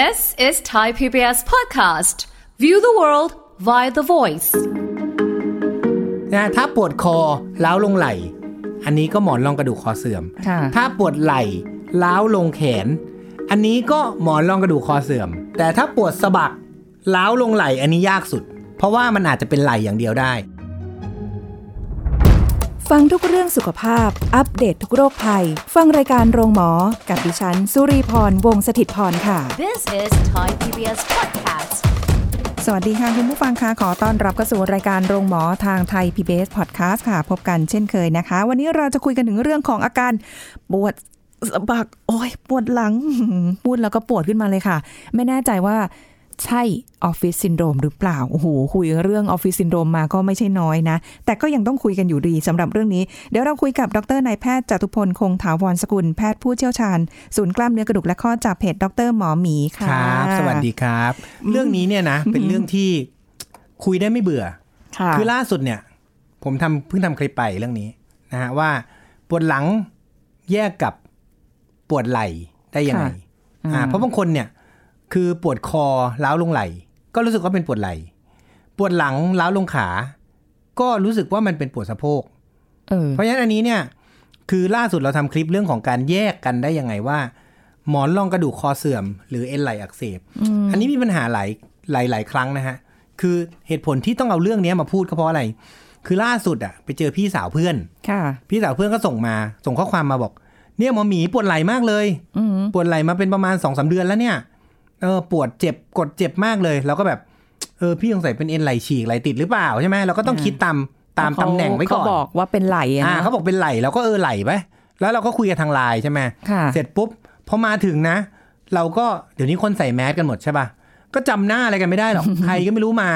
This is Thai PBS podcast. View the world via the voice. นะถ้าปวดคอล้าวลงไหล่อันนี้ก็หมอนรองกระดูกคอเสื่อมค่ะถ้าปวดไหล่ล้าวลงแขน อันนี้ก็หมอนรองกระดูกคอเสื่อม แต่ถ้าปวดสะบักล้าวลงไหล่อันนี้ยากสุด เพราะว่ามันอาจจะเป็นไหล่อย่างเดียวได้ ฟังทุกเรื่องสุขภาพ อัปเดตททุกโรคภัย ฟังรายการโรงหมอ กับดิฉัน สุรีพร วงศิตพร ค่ะ This is Thai PBS podcast. สวัสดีค่ะ คุณผู้ฟังคะขอต้อนรับเข้าสู่รายการโรงหมอทางไทย PBS Podcast ค่ะ พบกันเช่นเคยนะคะ วันนี้เราจะคุยกันถึงเรื่องของอาการปวดสะบัก โอ้ยปวดหลังพูดแล้วก็ปวดขึ้นมาเลยค่ะ ไม่แน่ใจว่า ใช่ออฟฟิศซินโดรมหรือเปล่า โอ้โห คุยเรื่องออฟฟิศซินโดรมมาก็ไม่ใช่น้อยนะ แต่ก็ยังต้องคุยกันอยู่ดีสำหรับเรื่องนี้ เดี๋ยวเราคุยกับดรนายแพทย์จตุพลคงถาวรสกุลแพทย์ผู้เชี่ยวชาญ ศูนย์กล้ามเนื้อกระดูกและข้อจากเพจดรหมอหมีคค่ะรับสวัสดีครับ เรื่องนี้เนี่ยนะ เป็นเรื่องที่คุยได้ไม่เบื่อค่ะคือล่าสุดเนี่ย ผมทำเพิ่งทำคลิปไปเรื่องนี้นะฮะว่าปวดหลังแยกกับปวดไหล่ได้ยังไงค่ะอืมอ่าเพราะบางคนเนี่ย คือปวดคอล้าวลงไหล่ก็รู้สึกว่าเป็นปวดไหล่ปวดหลังล้าวลงขา ก็รู้สึกว่ามันเป็นปวดสะโพกเออเพราะฉะนั้นอันนี้เนี่ย คือล่าสุดเราทำคลิปเรื่องของการแยกกันได้ยังไงว่า หมอนรองกระดูกคอเสื่อม หรือเอ็นไหล่อักเสบอันนี้มีปัญหาหลายหลายหลายครั้งนะฮะคือเหตุผลที่ต้องเอาเรื่องนี้มาพูดก็เพราะอะไร คือล่าสุดอะไปเจอพี่สาวเพื่อนค่ะ พี่สาวเพื่อนก็ส่งมา ส่งข้อความมาบอก เนี่ยหมอหมีปวดไหล่มากเลยอืมปวดไหล่มาเป็นประมาณสองสาเดือนแล้วเนี่ย เออปวดเจ็บกดเจ็บมากเลยเราก็แบบเออพี่สงสัยเป็นเอ็นไหล่ฉีกไหล่ติดหรือเปล่าใช่ไหมเราก็ต้องคิดตามตามตำแหน่งไว้ก่อนเขาบอกว่าเป็นไหลอะอ่านะเขาบอกเป็นไหลเราก็เออไหลไปแล้วเราก็คุยกันทางไลน์ใช่ไหมค่ะเสร็จปุ๊บพอมาถึงนะ เราก็เดี๋ยวนี้คนใส่แมสกันหมดใช่ป่ะก็จำหน้าอะไรกันไม่ได้หรอกใครก็ไม่รู้มา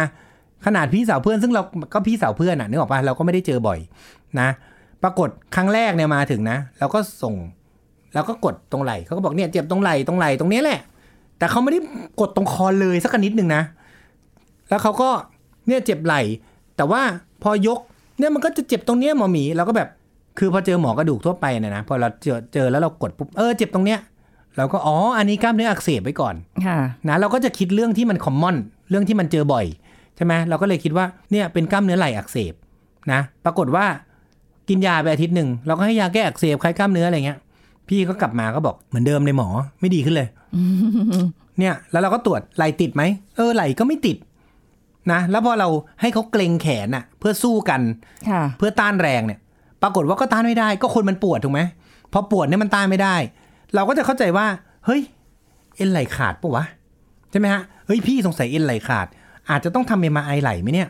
ขนาดพี่สาวเพื่อนซึ่งเราก็พี่สาวเพื่อนอะนึกออกป่ะเราก็ไม่ได้เจอบ่อยนะ ปรากฏครั้งแรกเนี่ยมาถึงนะเราก็ส่งเราก็กดตรงไหล่เขาก็บอกเนี่ยเจ็บตรงไหล่ตรงไหล่ตรงเนี้ยแหละ แต่เขาไม่ได้กดตรงคอเลยสักนิดหนึ่งนะ แล้วเขาก็เนี่ยเจ็บไหล่ แต่ว่าพอยกเนี่ยมันก็จะเจ็บตรงเนี้ยหมอหมีเราก็แบบ คือพอเจอหมอกระดูกทั่วไปเนี่ยนะพอเราเจอเจอแล้วเรากดปุ๊บเออเจ็บตรงเนี้ยเราก็อ๋ออันนี้กล้ามเนื้ออักเสบไว้ก่อนค่ะนะเราก็จะคิดเรื่องที่มันคอมมอนเรื่องที่มันเจอบ่อยใช่ไหมเราก็เลยคิดว่าเนี่ยเป็นกล้ามเนื้อไหล่อักเสบนะ ปรากฏว่ากินยาไปอาทิตย์หนึ่งเราก็ให้ยาแก้อักเสบคลายกล้ามเนื้ออะไรเงี้ย พี่ก็กลับมาก็บอกเหมือนเดิมเลยหมอไม่ดีขึ้นเลย เนี่ย แล้วเราก็ตรวจไหล่ติดไหมเออไหล่ก็ไม่ติดนะแล้วพอเราให้เขาเกรงแขนอะเพื่อสู้กันค่ะเพื่อต้านแรงเนี่ย ปรากฏว่าก็ต้านไม่ได้ ก็คนมันปวดถูกไหมพอปวดเนี่ยมันต้านไม่ได้ เราก็จะเข้าใจว่า เฮ้ย เอ็นไหล่ขาดปะวะใช่ไหมฮะเฮ้ยพี่สงสัยเอ็นไหล่ขาด อาจจะต้องทำเอ็มไอไหล่ไหมเนี่ย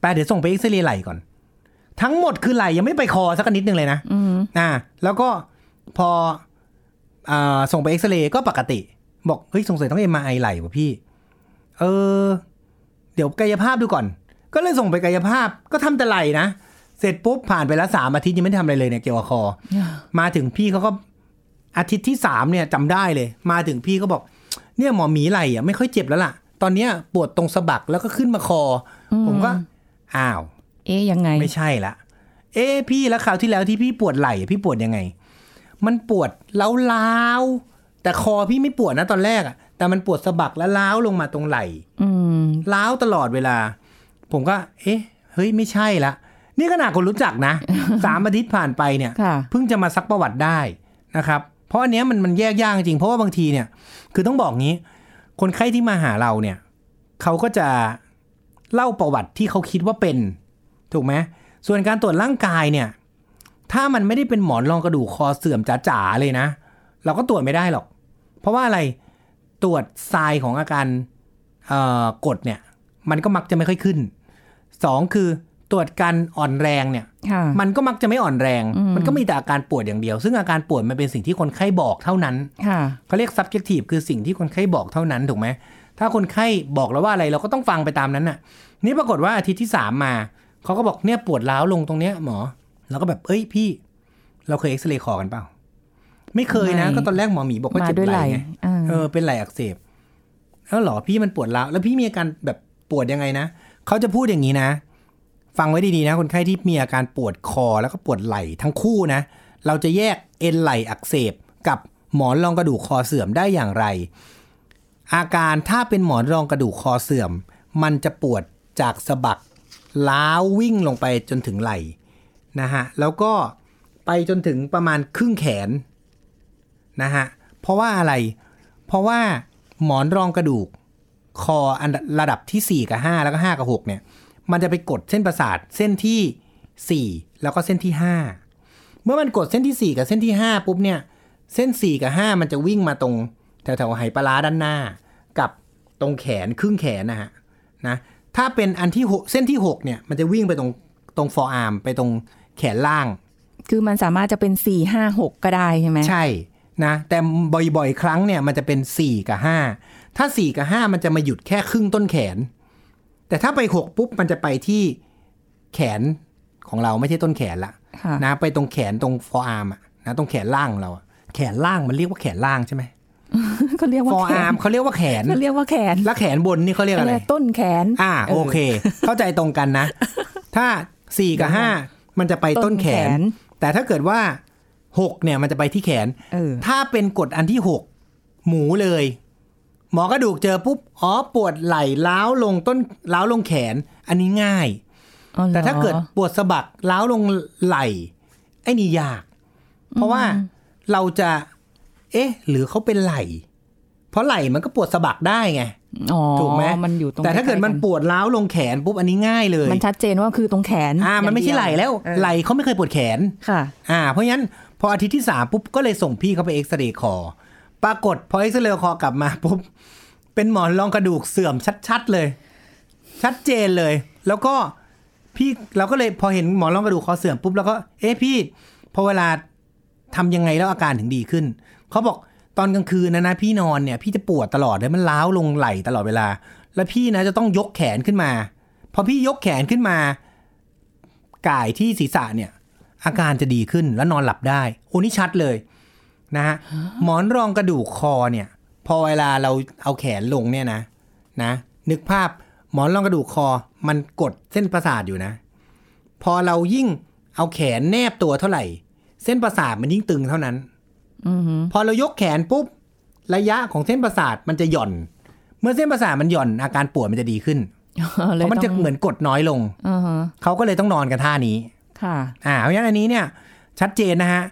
แปเดี๋ยวส่งไปเอ็กซเรย์ไหล่ก่อน ทั้งหมดคือไหล่ยังไม่ไปคอสักนิดนึงเลยนะอืมอ่า แล้วก็ พออ่าส่งไปเอ็กซเรย์ก็ปกติ บอกเฮ้ยสงสัยต้องเอ็มไอไหล่ว่ะพี่ เออ เดี๋ยวกายภาพดูก่อน ก็เลยส่งไปกายภาพก็ทำแต่ไหล่นะเสร็จปุ๊บผ่านไปแล้วสามอาทิตย์ยังไม่ได้ทำอะไรเลยเนี่ยเกี่ยวกับคอ มาถึงพี่เขาก็อาทิตย์ที่สามเนี่ยจำได้เลย มาถึงพี่ก็บอก เนี่ยหมอหมีไหล่อะไม่ค่อยเจ็บแล้วล่ะ ตอนเนี้ยปวดตรงสะบักแล้วก็ขึ้นมาคออผมก็อ้าว เอ๊ยยังไง ไม่ใช่ละ เอ๊ะพี่แล้วคราวที่แล้วที่พี่ปวดไหล่อะพี่ปวดยังไง มันปวดล้าวๆแต่คอพี่ไม่ปวดนะตอนแรกอะแต่มันปวดสะบักแล้วล้าวลงมาตรงไหล่อืมล้าวตลอดเวลา ผมก็ เอ๊ะ เฮ้ยไม่ใช่ละนี่ขนาดคนรู้จักนะสามอาทิตย์ผ่านไปเนี่ยค่ะเพิ่งจะมาซักประวัติได้นะครับ เพราะอันเนี้ยมันมันแยกยากจริงเพราะว่าบางทีเนี่ย คือต้องบอกงี้ คนไข้ที่มาหาเราเนี่ยเขาก็จะเล่าประวัติที่เขาคิดว่าเป็น ถูกไหมส่วนการตรวจร่างกายเนี่ย ถ้ามันไม่ได้เป็นหมอนรองกระดูกคอเสื่อมจ๋าๆเลยนะ เราก็ตรวจไม่ได้หรอก เพราะว่าอะไรตรวจทรายของอาการเอ่อกดเนี่ย มันก็มักจะไม่ค่อยขึ้นสองคือตรวจการอ่อนแรงเนี่ยค่ะมันก็มักจะไม่อ่อนแรงอืมมันก็มีแต่อาการปวดอย่างเดียว ซึ่งอาการปวดมันเป็นสิ่งที่คนไข้บอกเท่านั้นค่ะเขาเรียก subjective คือสิ่งที่คนไข้บอกเท่านั้นถูกไหมถ้าคนไข้บอกแล้วว่าอะไรเราก็ต้องฟังไปตามนั้นน่ะ นี่ปรากฏว่าอาทิตย์ที่สามมาเขาก็บอกเนี่ยปวดร้าวลงตรงเนี้ยหมอ เราก็แบบเอ้ยพี่ เราเคยเอ็กซเรย์คอกันเปล่า ไม่เคยนะไม่ก็ตอนแรกหมอหมีบอกว่ามาเจ็บด้วยไหไหลล่ไงอ่าเออเป็นไหล่อักเสบแล้วเหรอพี่มันปวดร้าวแล้วพี่มีอาการแบบปวดยังไงนะเขาจะพูดอย่างนี้นะ ฟังไว้ดีๆนะ คนไข้ที่มีอาการปวดคอแล้วก็ปวดไหล่ทั้งคู่นะ เราจะแยกเอ็นไหล่อักเสบกับหมอนรองกระดูกคอเสื่อมได้อย่างไร อาการถ้าเป็นหมอนรองกระดูกคอเสื่อม มันจะปวดจากสะบักล้าววิ่งลงไปจนถึงไหล่ นะฮะแล้วก็ไปจนถึงประมาณครึ่งแขนนะฮะเพราะว่าอะไร เพราะว่าหมอนรองกระดูกคออันระดับที่ 4 กับ 5 แล้วก็ 5 กับ 6 เนี่ย มันจะไปกดเส้นประสาทเส้นที่ 4 แล้วก็เส้นที่ 5 เมื่อมันกดเส้นที่ 4 กับเส้นที่ 5 ปุ๊บเนี่ย เส้น 4 กับ 5 มันจะวิ่งมาตรงแถวๆไหปลาร้าด้านหน้า กับตรงแขนครึ่งแขนนะฮะนะถ้าเป็นอันที่หกเส้นที่ 6 เนี่ย มันจะวิ่งไปตรงตรง forearm ไปตรง แขนล่าง คือมันสามารถจะเป็นสี่ห้าหกก็ได้ใช่ไหมใช่นะ แต่บ่อยๆ ครั้งเนี่ยมันจะเป็น 4 กับ 5 ถ้า 4 กับ 5 มันจะมาหยุดแค่ครึ่งต้นแขน แต่ถ้าไป 6 ปุ๊บ มันจะไปที่แขนของเราไม่ใช่ต้นแขนละค่ะนะไปตรงแขนตรง forearm อะนะตรงแขนล่างของเราอะแขนล่างมันเรียกว่าแขนล่างใช่ไหมเขาเรียกว่าฟอร์แขอาร์นมเขาเรียกว่าแขนเขาเรียกว่าแขน แล้วแขนบนนี่เขาเรียกอะไรอะไรต้นแขน อ่าโอเค เข้าใจตรงกันนะ ถ้า4กับ5 มันจะไปต้นแขต้นแขนนแต่ถ้าเกิดว่า6เนี่ยมันจะไปที่แขนเออถ้าเป็นกฎอันที่6หมูเลย หมอกระดูกเจอปุ๊บอ๋อปวดไหล่ล้าวลงต้นล้าวลงแขน อันนี้ง่ายอ๋อหรอแต่ถ้าเกิดปวดสะบักล้าวลงไหล่ไอ้นี่ยาก เพราะว่าเราจะ เอ๊ะ หรือเขาเป็นไหล่เพราะไหล่มันก็ปวดสะบักได้ไงอ๋อ ถูกไหมมันอยู่ตรงแต่ถ้าเกิดมันใล้ๆปวดล้าวลงแขนปุ๊บอันนี้ง่ายเลย มันชัดเจนว่าคือตรงแขนอ่ามันไม่ใช่ไหล่แล้วเออไหล่เขาไม่เคยปวดแขนค่ะ อ่า เพราะฉะนั้นพออาทิตย์ที่สามปุ๊บก็เลยส่งพี่เขาไปเอ็กซเรย์คอปรากฏพอเอ็กซเรย์คอกลับมาปุ๊บเป็นหมอนรองกระดูกเสื่อมชัดๆเลย ชัดเจนเลย แล้วก็พี่เราก็เลยพอเห็นหมอนรองกระดูกคอเสื่อมปุ๊บแล้วก็ เอ๊ะพี่พอเวลาทำยังไงแล้วอาการถึงดีขึ้นเขาบอก ตอนกลางคืนนะนะพี่นอนเนี่ยพี่จะปวดตลอดเลยมันล้าวลงไหลตลอดเวลา แล้วพี่นะจะต้องยกแขนขึ้นมา พอพี่ยกแขนขึ้นมา ก่ายที่ศีรษะเนี่ย อาการจะดีขึ้นแล้วนอนหลับได้โอ้นี่ชัดเลยนะฮะหมอนรองกระดูกคอเนี่ย พอเวลาเราเอาแขนลงเนี่ยนะ นะ นึกภาพหมอนรองกระดูกคอมันกดเส้นประสาทอยู่นะ พอเรายิ่งเอาแขนแนบตัวเท่าไหร่ เส้นประสาทมันยิ่งตึงเท่านั้น พอเรายกแขนปุ๊บระยะของเส้นประสาทมันจะหย่อน เมื่อเส้นประสาทมันหย่อนอาการปวดมันจะดีขึ้นเลเพยราะมันจะต้องเหมือนกดน้อยลงอือฮะเขาก็เลยต้องนอนกันท่านี้ ค่ะ อ่าเพราะฉะนั้นอันนี้เนี่ย ชัดเจนนะฮะ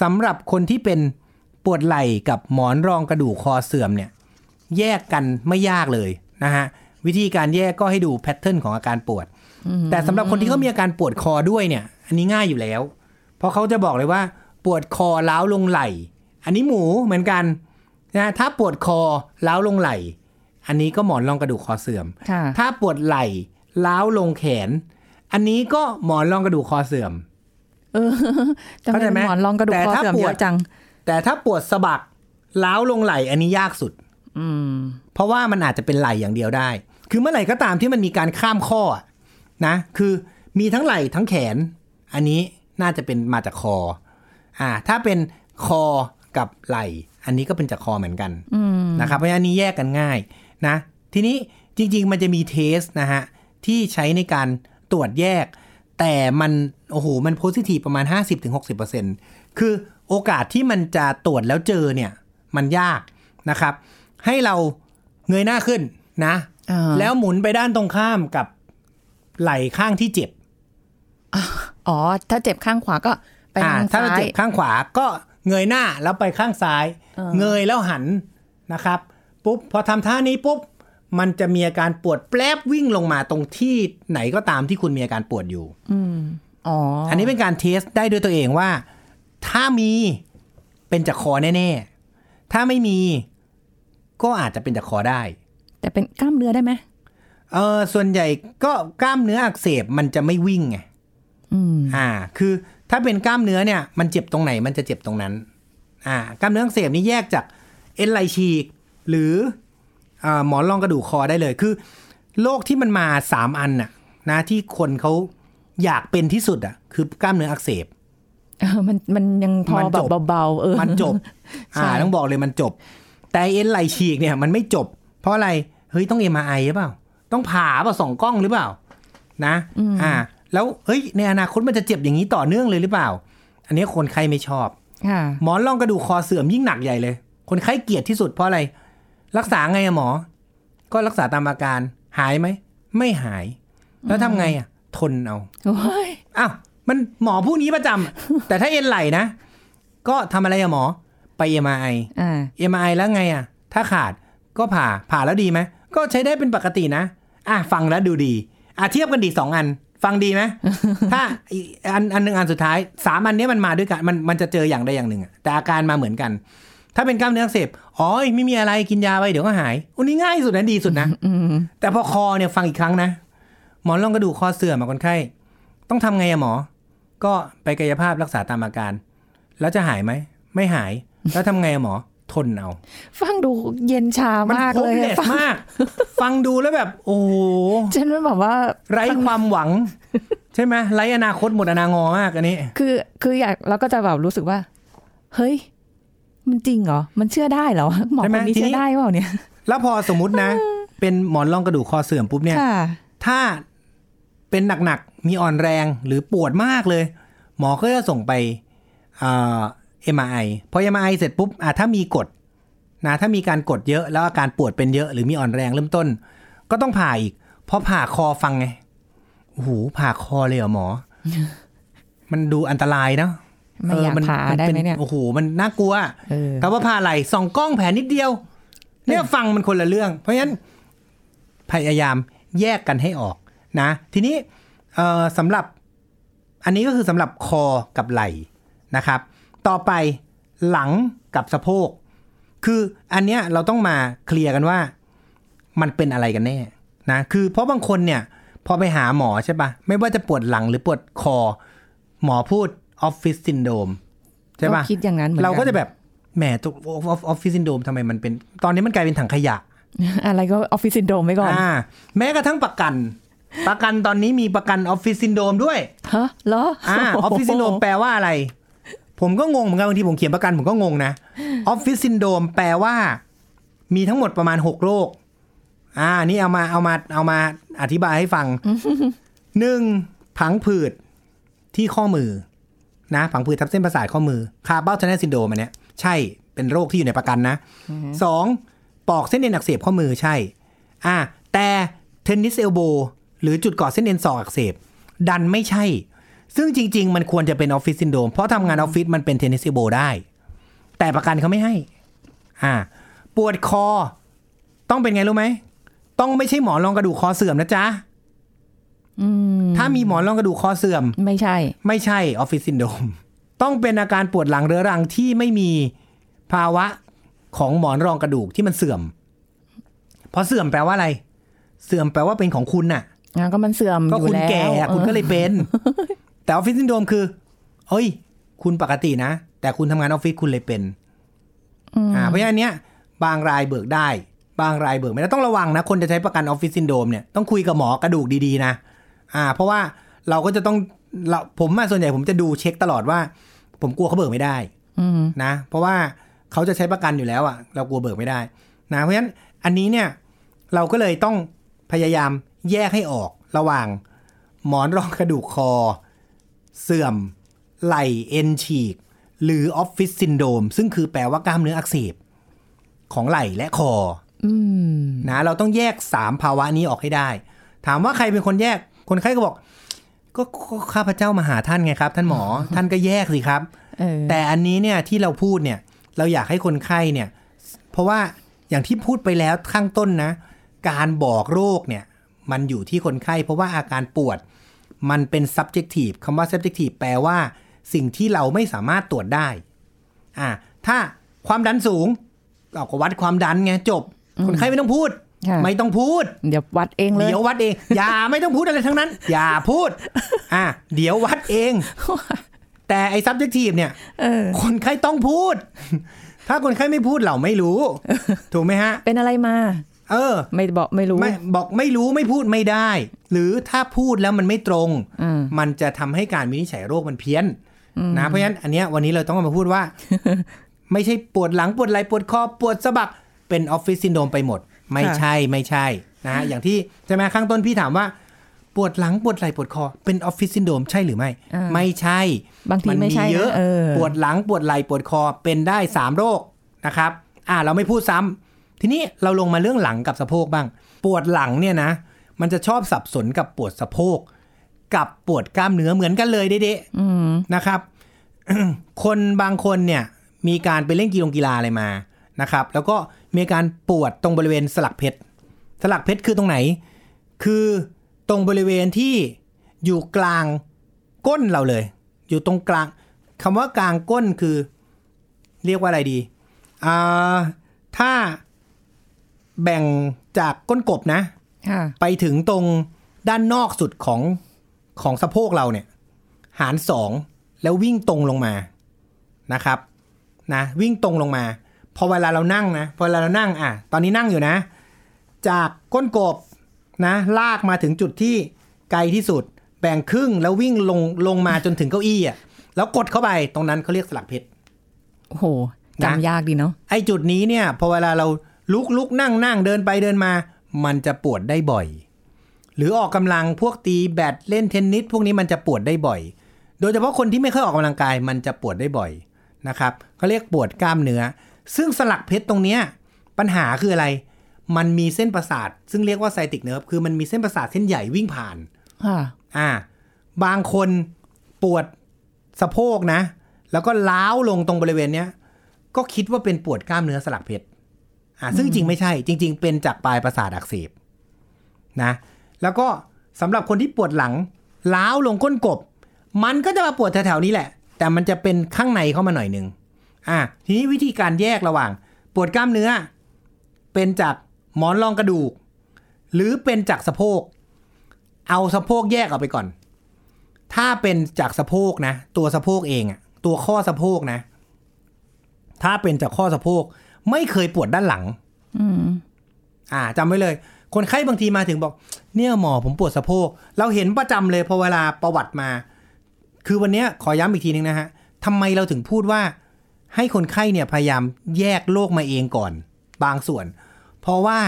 สำหรับคนที่เป็นปวดไหล่กับหมอนรองกระดูกคอเสื่อมเนี่ย แยกกันไม่ยากเลยนะฮะวิธีการแยกก็ให้ดูแพทเทิร์นของอาการปวด แต่สำหรับคนที่เขามีอาการปวดคอด้วยเนี่ย อันนี้ง่ายอยู่แล้ว เพราะเขาจะบอกเลยว่า ปวดคอล้าวลงไหล่ อันนี้หมูเหมือนกันนะถ้าปวดคอล้าวลงไหล่อันนี้ก็หมอนรองกระดูกคอเสื่อมค่ะถ้าปวดไหล่ล้าวลงแขน อันนี้ก็หมอนรองกระดูกคอเสื่อม เออแต่เข้าใจไหมหมอนรองกระดูกแต่คอถ้าเสื่อมปเยวดอะจัง แต่ถ้าปวดสะบักล้าวลงไหล่อันนี้ยากสุด อืม เพราะว่ามันอาจจะเป็นไหล่อย่างเดียวได้ คือเมื่อไหร่ก็ตามที่มันมีการข้ามข้ออะนะ คือมีทั้งไหล่ทั้งแขน อันนี้น่าจะเป็นมาจากคอ อ่า ถ้าเป็นคอ กับไหล่อันนี้ก็เป็นจากคอเหมือนกันอืมนะครับเพราะฉะนั้นอันนี้แยกกันง่ายนะทีนี้จริง ๆ มันจะมีเทสนะฮะที่ใช้ในการตรวจแยก แต่มันโอ้โหมันโพซิทีฟประมาณ 50-60%คือโอกาสที่มันจะตรวจแล้วเจอเนี่ย มันยากนะครับ ให้เราเงยหน้าขึ้นนะอ่าแล้วหมุนไปด้านตรงข้ามกับไหล่ข้างที่เจ็บ อ๋อ ถ้าเจ็บข้างขวาก็ไปอ่าทางถ้าเราซ้ายเจ็บข้างขวาก็ เงยหน้าแล้วไปข้างซ้ายเออเงยแล้วหันนะครับ ปุ๊บพอทำท่านี้ปุ๊บมันจะมีอาการปวดแปลบวิ่งลงมาตรงที่ไหนก็ตามที่คุณมีอาการปวดอยู่อืมอ๋ออัอันนี้เป็นการเทสได้ด้วยตัวเองว่า ถ้ามีเป็นจากคอแน่ๆ ถ้าไม่มีก็อาจจะเป็นจากคอได้ แต่เป็นกล้ามเนื้อได้ไหมเออส่วนใหญ่ก็กล้ามเนื้ออักเสบมันจะไม่วิ่งไงอืมอ่า คือ ถ้าเป็นกล้ามเนื้อเนี่ยมันเจ็บตรงไหนมันจะเจ็บตรงนั้นอ่ากล้ามเนื้ออักเสบนี่แยกจากเอ็นไหลฉีก หรืออ่าหมอนรองกระดูกคอได้เลยคือโรคที่มันมาสามอันน่ะนะที่คนเขาอยากเป็นที่สุดอะคือกล้ามเนื้ออักเสบเออมันมันยังพอมันแบจบบเบาๆเออมันจบใช่อ่าต้องบอกเลยมันจบ แต่เอ็นไหลฉีกเนี่ยมันไม่จบ เพราะอะไรเฮ้ยต้องเอ็มไอหรือเปล่า ต้องผ่าเปล่าสองกล้องหรือเปล่า นะ อ่า แล้วเฮ้ยในอนาคตมันจะเจ็บอย่างนี้ต่อเนื่องเลยหรือเปล่า อันนี้คนไข้ไม่ชอบค่ะหมอนรองกระดูกคอเสื่อมยิ่งหนักใหญ่เลย คนไข้เกลียดที่สุดเพราะอะไร รักษาไงอะหมอ ก็รักษาตามอาการ หายไหม ไม่หาย แล้วทำไงอะทนเอาโอ้ยอ้าวมันหมอผู้นี้ประจำแต่ถ้าเอ็นไหลนะ ก็ทำอะไรอะหมอ ไป MRI อ่า MRI แล้วไงอะถ้าขาดก็ผ่าผ่าแล้วดีไหมก็ใช้ได้เป็นปกตินะ อะฟังแล้วดูดีอะเทียบกันดีสองอัน ฟังดีไหมถ้าอีกอันอันหนึ่งอันสุดท้ายสามอันเนี้ยมันมาด้วยกันมันมันจะเจออย่างใดอย่างหนึ่งอะแต่อาการมาเหมือนกัน ถ้าเป็นกล้ามเนื้ออักเสบอ๋อไม่มีอะไรกินยาไปเดี๋ยวก็หายอันนี้ง่ายสุดนะดีสุดนะอืมแต่พอคอเนี่ยฟังอีกครั้งนะหมอนรองกระดูกคอเสื่อมมาคนไข้ต้องทำไงอะหมอ ก็ไปกายภาพรักษาตามอาการ แล้วจะหายไหมไม่หาย แล้วทำไงอะหมอ ทนเอา ฟังดูเย็นชามันมากโฮเลปยเลอะสฟังมาก ฟังดูแล้วแบบ โอ้โหฉันว่าแบบว่า ไร้ความหวัง ใช่ไหมไร้อนาคตหมดอนางอมากอันนี้ คือคืออยากเราก็จะแบบรู้สึกว่า เฮ้ย มันจริงเหรอ มันเชื่อได้เหรอหมอใช่คไหมนนี้ทีนี้เชื่อได้เปล่าเนี่ย แล้วพอสมมตินะ เป็นหมอนรองกระดูกคอเสื่อมปุ๊บเนี่ยค่ะถ้าเป็นหนักๆมีอ่อนแรงหรือปวดมากเลย หมอก็จะส่งไปเอ่อ MRI พอ MRI เสร็จปุ๊บอะถ้ามีกดนะถ้ามีการกดเยอะแล้วอาการปวดเป็นเยอะหรือมีอ่อนแรงเริ่มต้น ก็ต้องผ่าอีกเพราะผ่าคอฟังไงโอ้โหผ่าคอเลยเหรอหมอ มันดูอันตรายเนาะไม่อยากเนผ่าได้ไหมป็เนี่ยโอ้โหมันน่ากลัวเออแต่ว่าผ่าไหลส่องกล้องแผลนิดเดียว เนี่ยฟังมันคนละเรื่อง เพราะฉะนั้นพยายามแยกกันให้ออกนะ ทีนี้เอ่อสำหรับอันนี้ก็คือสำหรับคอกับไหล่นะครับ ต่อไปหลังกับสะโพก คืออันเนี้ยเราต้องมาเคลียร์กันว่า มันเป็นอะไรกันแน่นะคือเพราะบางคนเนี่ย พอไปหาหมอใช่ปะไม่ว่าจะปวดหลังหรือปวดคอ หมอพูดออฟฟิศซินโดรมใช่ปะก็คิดอย่างนั้นเหมือนกันเราก็จะแบบแหมตัวออฟฟิศซินโดรมทำไมมันเป็น ตอนนี้มันกลายเป็นถังขยะ อะไรก็ออฟฟิศซินโดรมไว้ก่อนอ่าแม้กระทั่งประกัน ประกันตอนนี้มีประกันออฟฟิศซินโดรมด้วยฮะเหรออ่าออฟฟิศซินโดรมแปลว่าอะไร ผมก็งงเหมือนกันบางทีผมเขียนประกันผมก็งงนะออฟฟิศซินโดรมแปลว่ามีทั้งหมดประมาณหกโรค อ่า นี่เอามาเอามาเอามาอธิบายให้ฟังหนึ่งผังผืดที่ข้อมือ นะผังผืดทับเส้นประสาทข้อมือ carpal tunnel syndrome อันเนี้ยใช่เป็นโรคที่อยู่ในประกันนะสองปลอกเส้นเอ็นอักเสบข้อมือใช่ อ่าแต่ tennis elbow หรือจุดเกาะเส้นเอ็นศอกอักเสบดันไม่ใช่ ซึ่งจริง ๆ มันควรจะเป็นออฟฟิศซินโดรมเพราะทำงานออฟฟิศมันเป็น tennis elbow ได้ แต่ประกันเขาไม่ให้ อ่า ปวดคอ ต้องเป็นไงรู้ไหม ต้องไม่ใช่หมอนรองกระดูกคอเสื่อมนะจ๊ะอืมถ้ามีหมอนรองกระดูกคอเสื่อม ไม่ใช่ ไม่ใช่ออฟฟิศซินโดรมต้องเป็นอาการปวดหลังเรื้อรังที่ไม่มีภาวะของหมอนรองกระดูกที่มันเสื่อม เพราะเสื่อมแปลว่าอะไร เสื่อมแปลว่าเป็นของคุณน่ะอะก็มันเสื่อมก็อยู่คุณแล้วแก่อะคุณก็เลยเป็น แต่ออฟฟิศซินโดรมคือเฮ้ย คุณปกตินะ แต่คุณทำงานออฟฟิศคุณเลยเป็นอ่าเพราะฉะนั้นเนี้ยบางรายเบิกได้ บางรายเบิกไม่ได้ต้องระวังนะ คนจะใช้ประกันออฟฟิศซินโดรมเนี่ยต้องคุยกับหมอกระดูกดีๆนะอ่า เพราะว่าเราก็จะต้องเราผมอะส่วนใหญ่ผมจะดูเช็คตลอดว่า ผมกลัวเขาเบิกไม่ได้อืมนะ เพราะว่าเขาจะใช้ประกันอยู่แล้วอะเรากลัวเบิกไม่ได้นะเพราะฉะนั้นอันนี้เนี่ย เราก็เลยต้องพยายามแยกให้ออกระหว่าง หมอนรองกระดูกคอ เสื่อม ไหล่เอ็นฉีก หรือออฟฟิศซินโดมซึ่งคือแปลว่ากล้ามเนื้ออักเสบ ของไหล่และคออืมนะเราต้องแยกสามภาวะนี้ออกให้ได้ ถามว่าใครเป็นคนแยก คนไข้ก็บอก ก็ก็ข้าพเจ้ามาหาท่านไงครับ ท่านหมอ ท่านก็แยกสิครับเออแต่อันนี้เนี่ยที่เราพูดเนี่ย เราอยากให้คนไข้เนี่ย เพราะว่าอย่างที่พูดไปแล้วข้างต้นนะ การบอกโรคเนี่ย มันอยู่ที่คนไข้ เพราะว่าอาการปวด มันเป็น subjective คำว่า subjective แปลว่า สิ่งที่เราไม่สามารถตรวจได้ อ่า ถ้าความดันสูงเราก็วัดความดันไงจบ คนไข้ไม่ต้องพูดค่ะไม่ต้องพูด เดี๋ยววัดเองเลย เดี๋ยววัดเอง อย่าไม่ต้องพูดอะไรทั้งนั้น อย่าพูด อะเดี๋ยววัดเอง แต่ไอ้ subjective เนี่ยเออคนไข้ต้องพูด ถ้าคนไข้ไม่พูดเราไม่รู้ ถูกไหมฮะ เป็นอะไรมา เออ ไม่บอกไม่รู้ไม่บอกไม่รู้ไม่พูดไม่ได้ หรือถ้าพูดแล้วมันไม่ตรงอืมมันจะทำให้การวินิจฉัยโรคมันเพี้ยนนะเพราะฉะนั้นอันเนี้ยวันนี้เราต้องมาพูดว่า ไม่ใช่ปวดหลังปวดไหล่ปวดคอปวดสะบักเป็นออฟฟิศซินโดรมไปหมด ไม่ใช่ไม่ใช่นะฮะอย่างที่ใช่ไหมข้างต้นพี่ถามว่าปวดหลังปวดไหล่ปวดคอเป็นออฟฟิศซินโดรมใช่หรือไม่อ่าไม่ใช่ บางทีนไม่ใช่นะเยอะเออปวดหลังปวดไหล่ปวดคอเป็นได้สามโรคนะครับ อ่าเราไม่พูดซ้ำ ทีนี้เราลงมาเรื่องหลังกับสะโพกบ้าง ปวดหลังเนี่ยนะ มันจะชอบสับสนกับปวดสะโพก กับปวดกล้ามเนื้อเหมือนกันเลยเด้ๆนะครับ คนบางคนเนี่ย มีการไปเล่นกีฬากีฬาอะไรมานะครับ แล้วก็มีการปวดตรงบริเวณสลักเพชรสลักเพชรคือตรงไหน คือตรงบริเวณที่อยู่กลางก้นเราเลย อยู่ตรงกลางคำว่ากลางก้นคือ เรียกว่าอะไรดีอ่าถ้า แบ่งจากก้นกบนะค่ะไปถึงตรงด้านนอกสุดของของสะโพกเราเนี่ย หารสองแล้ววิ่งตรงลงมานะครับ นะวิ่งตรงลงมา พอเวลาเรานั่งนะพอเวลาเรานั่งอะ ตอนนี้นั่งอยู่นะ จากก้นกบนะ ลากมาถึงจุดที่ไกลที่สุด แบ่งครึ่งแล้ววิ่งลงลงมาจนถึงเก้าอี้อะแล้วกดเข้าไปตรงนั้นเขาเรียกสลักเพชรโอ้โหนะจำยากดีเนาะไอ้จุดนี้เนี่ย พอเวลาเรา ลุกลุกนั่งนั่งเดินไปเดินมา มันจะปวดได้บ่อย หรือออกกำลังพวกตีแบดเล่นเทนนิสพวกนี้มันจะปวดได้บ่อย โดยเฉพาะคนที่ไม่เคยออกกำลังกายมันจะปวดได้บ่อยนะครับเขาเรียกปวดกล้ามเนื้อ ซึ่งสลักเพชรตรงเนี้ยปัญหาคืออะไร มันมีเส้นประสาท ซึ่งเรียกว่าไซติกเนิร์ฟคือมันมีเส้นประสาทเส้นใหญ่วิ่งผ่านค่ะอ่า บางคนปวดสะโพกนะ แล้วก็ล้าวลงตรงบริเวณเนี้ย ก็คิดว่าเป็นปวดกล้ามเนื้อสลักเพชร อ่าซึ่งจริงไม่ใช่จริง ๆ เป็นจากปลายประสาทอักเสบนะแล้วก็สำหรับคนที่ปวดหลังล้าวลงก้นกบ มันก็จะมาปวดแถวๆนี้แหละ แต่มันจะเป็นข้างในเข้ามาหน่อยหนึ่งอ่าทีนี้วิธีการแยกระหว่าง ปวดกล้ามเนื้อ เป็นจากหมอนรองกระดูก หรือเป็นจากสะโพก เอาสะโพกแยกออกไปก่อน ถ้าเป็นจากสะโพกนะ ตัวสะโพกเองอะตัวข้อสะโพกนะ ถ้าเป็นจากข้อสะโพก ไม่เคยปวดด้านหลัง อืมอ่าจำไว้เลย คนไข้บางทีมาถึงบอก เนี่ยหมอผมปวดสะโพก เราเห็นประจำเลยพอเวลาประวัติมา คือวันเนี้ยขอย้ำอีกทีนึงนะฮะทำไมเราถึงพูดว่า ให้คนไข้เนี่ยพยายามแยกโรคมาเองก่อน บางส่วน เพราะว่า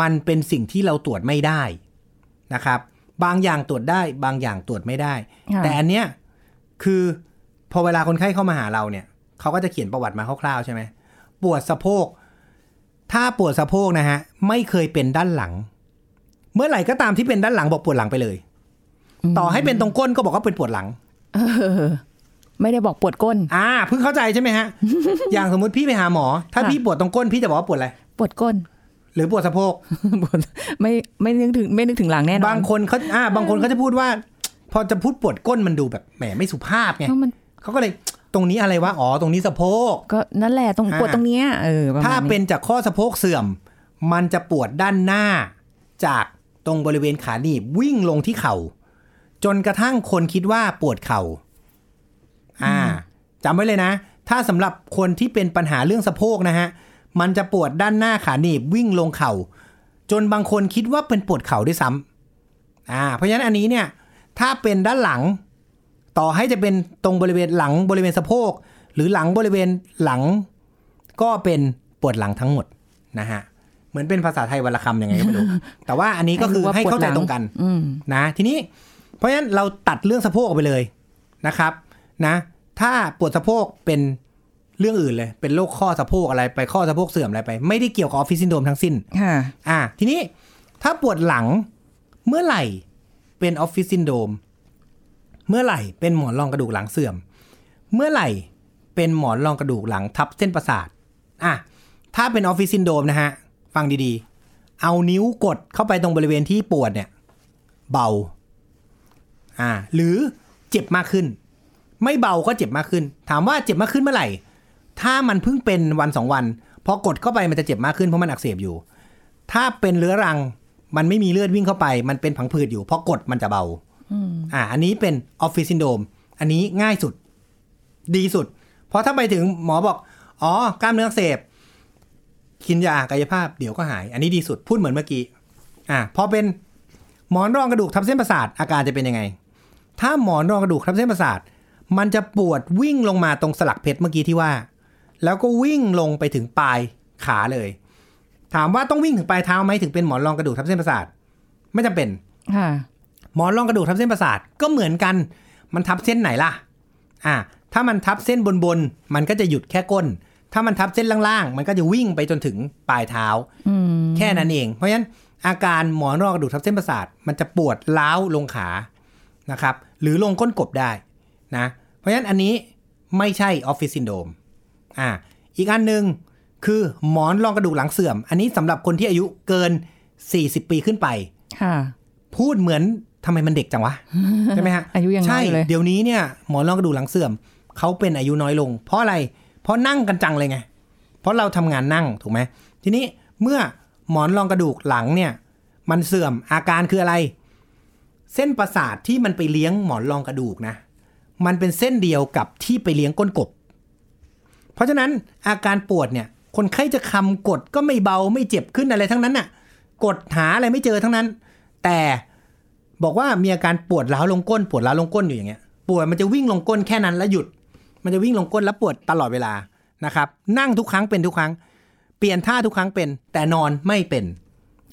มันเป็นสิ่งที่เราตรวจไม่ได้นะครับ บางอย่างตรวจได้ บางอย่างตรวจไม่ได้ค่ะแต่อันเนี้ยคือพอเวลาคนไข้เข้ามาหาเราเนี่ยเขาก็จะเขียนประวัติมาคร่าวๆใช่ไหม ปวดสะโพก ถ้าปวดสะโพกนะฮะ ไม่เคยเป็นด้านหลัง เมื่อไหร่ก็ตามที่เป็นด้านหลังบอกปวดหลังไปเลย ต่อให้เป็นตรงก้นก็บอกว่าเป็นปวดหลังเออไม่ได้บอกปวดก้น อ่าเพิ่งเข้าใจใช่ไหมฮะ อย่างสมมุติพี่ไปหาหมอ ถ้าค่ะพี่ปวดตรงก้นพี่จะบอกว่าปวดอะไร ปวดก้น หรือปวดสะโพกปวดไม่ไม่นึกถึงไม่นึกถึงหลังแน่นอน บางคนเขาอ่า บางคนเขาจะพูดว่า พอจะพูดปวดก้นมันดูแบบแหมไม่สุภาพไงเพราะมันเขาก็เลย ตรงนี้อะไรวะอ๋อตรงนี้สะโพกก็นั่นแหละตรงอ่าปวดตรงเนี้ยเออประมาณถ้าเป็นจากข้อสะโพกเสื่อม มันจะปวดด้านหน้า จากตรงบริเวณขาหนีบวิ่งลงที่เข่า จนกระทั่งคนคิดว่าปวดเข่า อ่าจำไว้เลยนะ ถ้าสำหรับคนที่เป็นปัญหาเรื่องสะโพกนะฮะ มันจะปวดด้านหน้าขาหนีบวิ่งลงเข่า จนบางคนคิดว่าเป็นปวดเข่าด้วยซ้ำอ่า เพราะฉะนั้นอันนี้เนี่ย ถ้าเป็นด้านหลัง ต่อให้จะเป็นตรงบริเวณหลังบริเวณสะโพก หรือหลังบริเวณหลัง ก็เป็นปวดหลังทั้งหมดนะฮะเหมือนเป็นภาษาไทยวันละคำยังไงก็ไม่รู้แต่ว่าอันนี้ก็คือให้เข้าใจตรงกันอืมนะ ทีนี้ เพราะฉะนั้นเราตัดเรื่องสะโพกออกไปเลยนะครับ นะ ถ้าปวดสะโพกเป็นเรื่องอื่นเลย เป็นโรคข้อสะโพกอะไรไปข้อสะโพกเสื่อมอะไรไป ไม่ได้เกี่ยวกับออฟฟิศซินโดรมทั้งสิ้นค่ะอ่า ทีนี้ถ้าปวดหลังเมื่อไหร่เป็นออฟฟิศซินโดรม เมื่อไหร่เป็นหมอนรองกระดูกหลังเสื่อม เมื่อไหร่เป็นหมอนรองกระดูกหลังทับเส้นประสาทอะถ้าเป็นออฟฟิศซินโดรมนะฮะ ฟังดีๆ เอานิ้วกดเข้าไปตรงบริเวณที่ปวดเนี่ย เบาอ่าหรือเจ็บมากขึ้น ไม่เบาก็เจ็บมากขึ้น ถามว่าเจ็บมากขึ้นเมื่อไหร่ ถ้ามันเพิ่งเป็นวันสองวันพอกดเข้าไปมันจะเจ็บมากขึ้นเพราะมันอักเสบอยู่ ถ้าเป็นเรื้อรังมันไม่มีเลือดวิ่งเข้าไป มันเป็นผังผืดอยู่พอกดมันจะเบา อ่า อันนี้เป็นออฟฟิศซินโดมอันนี้ง่ายสุด ดีสุด เพราะถ้าไปถึงหมอบอก อ๋อกล้ามเนื้ออักเสบกินยากายภาพเดี๋ยวก็หาย อันนี้ดีสุดพูดเหมือนเมื่อกี้ อ่าพอเป็นหมอนรองกระดูกทับเส้นประสาทอาการจะเป็นยังไง ถ้าหมอนรองกระดูกทับเส้นประสาท มันจะปวดวิ่งลงมาตรงสลักเพชรเมื่อกี้ที่ว่า แล้วก็วิ่งลงไปถึงปลายขาเลย ถามว่าต้องวิ่งถึงปลายเท้าไหมถึงเป็นหมอนรองกระดูกทับเส้นประสาท ไม่จำเป็นค่ะ หมอนรองกระดูกทับเส้นประสาทก็เหมือนกัน มันทับเส้นไหนล่ะ อ่า ถ้ามันทับเส้นบนบนๆมันก็จะหยุดแค่ก้น ถ้ามันทับเส้นล่างๆ มันก็จะวิ่งไปจนถึงปลายเท้าอืมแค่นั้นเอง เพราะฉะนั้นอาการหมอนรองกระดูกทับเส้นประสาท มันจะปวดล้าวลงขา นะครับ หรือลงก้นกบได้นะ เพราะฉะนั้นอันนี้ไม่ใช่ออฟฟิศซินโดมอ่า อีกอันหนึ่งคือหมอนรองกระดูกหลังเสื่อม อันนี้สำหรับคนที่อายุเกิน 40 ปีขึ้นไป ค่ะ พูดเหมือน ทำไมมันเด็กจังวะใช่ไหมฮะอายุยังน้อยใช่อยู่เลยเดี๋ยวนี้เนี่ยหมอนรองกระดูกหลังเสื่อมเขาเป็นอายุน้อยลง เพราะอะไรเพราะนั่งกันจังเลยไง เพราะเราทำงานนั่งถูกไหมทีนี้เมื่อหมอนรองกระดูกหลังเนี่ย มันเสื่อมอาการคืออะไร เส้นประสาทที่มันไปเลี้ยงหมอนรองกระดูกนะ มันเป็นเส้นเดียวกับที่ไปเลี้ยงก้นกบ เพราะฉะนั้นอาการปวดเนี่ย คนไข้จะคำกดก็ไม่เบาไม่เจ็บขึ้นอะไรทั้งนั้นน่ะ กดหาอะไรไม่เจอทั้งนั้น แต่ บอกว่ามีอาการปวดร้าวลงก้น ปวดร้าวลงก้นอยู่อย่างเงี้ย ปวดมันจะวิ่งลงก้นแค่นั้นแล้วหยุด มันจะวิ่งลงก้นแล้วปวดตลอดเวลานะครับ นั่งทุกครั้งเป็นทุกครั้ง เปลี่ยนท่าทุกครั้งเป็น แต่นอนไม่เป็น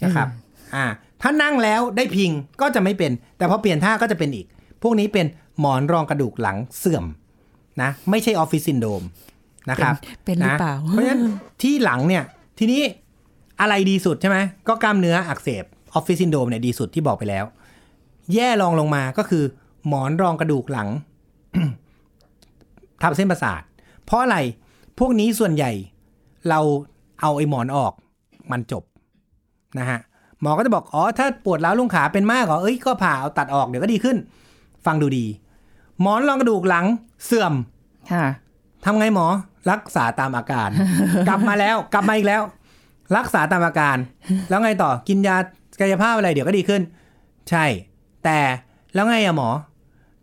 นะครับ อ่า ถ้านั่งแล้วได้พิงก็จะไม่เป็น แต่พอเปลี่ยนท่าก็จะเป็นอีก พวกนี้เป็นหมอนรองกระดูกหลังเสื่อมนะ ไม่ใช่ออฟฟิศซินโดรมนะครับ เป็นหรือเปล่านะเพราะฉะนั้นที่หลังเนี่ยทีนี้อะไรดีสุดใช่ไหมก็กล้ามเนื้ออักเสบออฟฟิศซินโดรมเนี่ยดีสุดที่บอกไปแล้ว แย่รองลงมาก็คือ หมอนรองกระดูกหลังทับเส้นประสาท เพราะอะไร พวกนี้ส่วนใหญ่ เราเอาไอ้หมอนออก มันจบนะฮะ หมอก็จะบอก อ๋อ ถ้าปวดร้าวลงขาเป็นมากเหรอ เอ้ย ก็ผ่าเอาตัดออกเดี๋ยวก็ดีขึ้น ฟังดูดี หมอนรองกระดูกหลังเสื่อม ค่ะทำไงหมอ รักษาตามอาการ กลับมาแล้ว กลับมาอีกแล้ว รักษาตามอาการ แล้วไงต่อ กินยากายภาพอะไรเดี๋ยวก็ดีขึ้น ใช่ แต่แล้วไงอะหมอ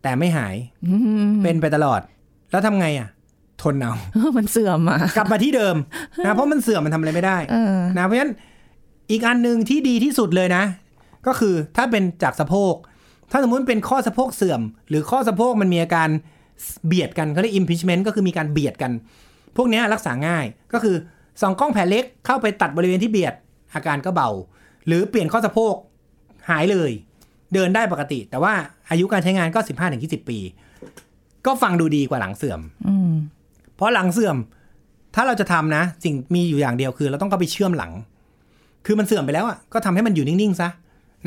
แต่ไม่หายอืมเป็นไปตลอด แล้วทำไงอะทนเอา มันเสื่อมอะกลับมาที่เดิมนะเพราะมันเสื่อมมันทำอะไรไม่ได้เออนะเพราะฉะนั้นอีกอันหนึ่งที่ดีที่สุดเลยนะ ก็คือถ้าเป็นจากสะโพก ถ้าสมมุติเป็นข้อสะโพกเสื่อม หรือข้อสะโพกมันมีอาการเบียดกันเขาเรียก impingement ก็คือมีการเบียดกัน พวกเนี้ยรักษาง่ายก็คือส่องกล้องแผลเล็กเข้าไปตัดบริเวณที่เบียดอาการก็เบา หรือเปลี่ยนข้อสะโพกหายเลย เดินได้ปกติ แต่ว่าอายุการใช้งานก็15-20ปี ก็ฟังดูดีกว่าหลังเสื่อมอืมเพราะหลังเสื่อม ถ้าเราจะทำนะ สิ่งมีอยู่อย่างเดียวคือ เราต้องเข้าไปเชื่อมหลัง คือมันเสื่อมไปแล้วอะก็ทำให้มันอยู่นิ่งๆซะ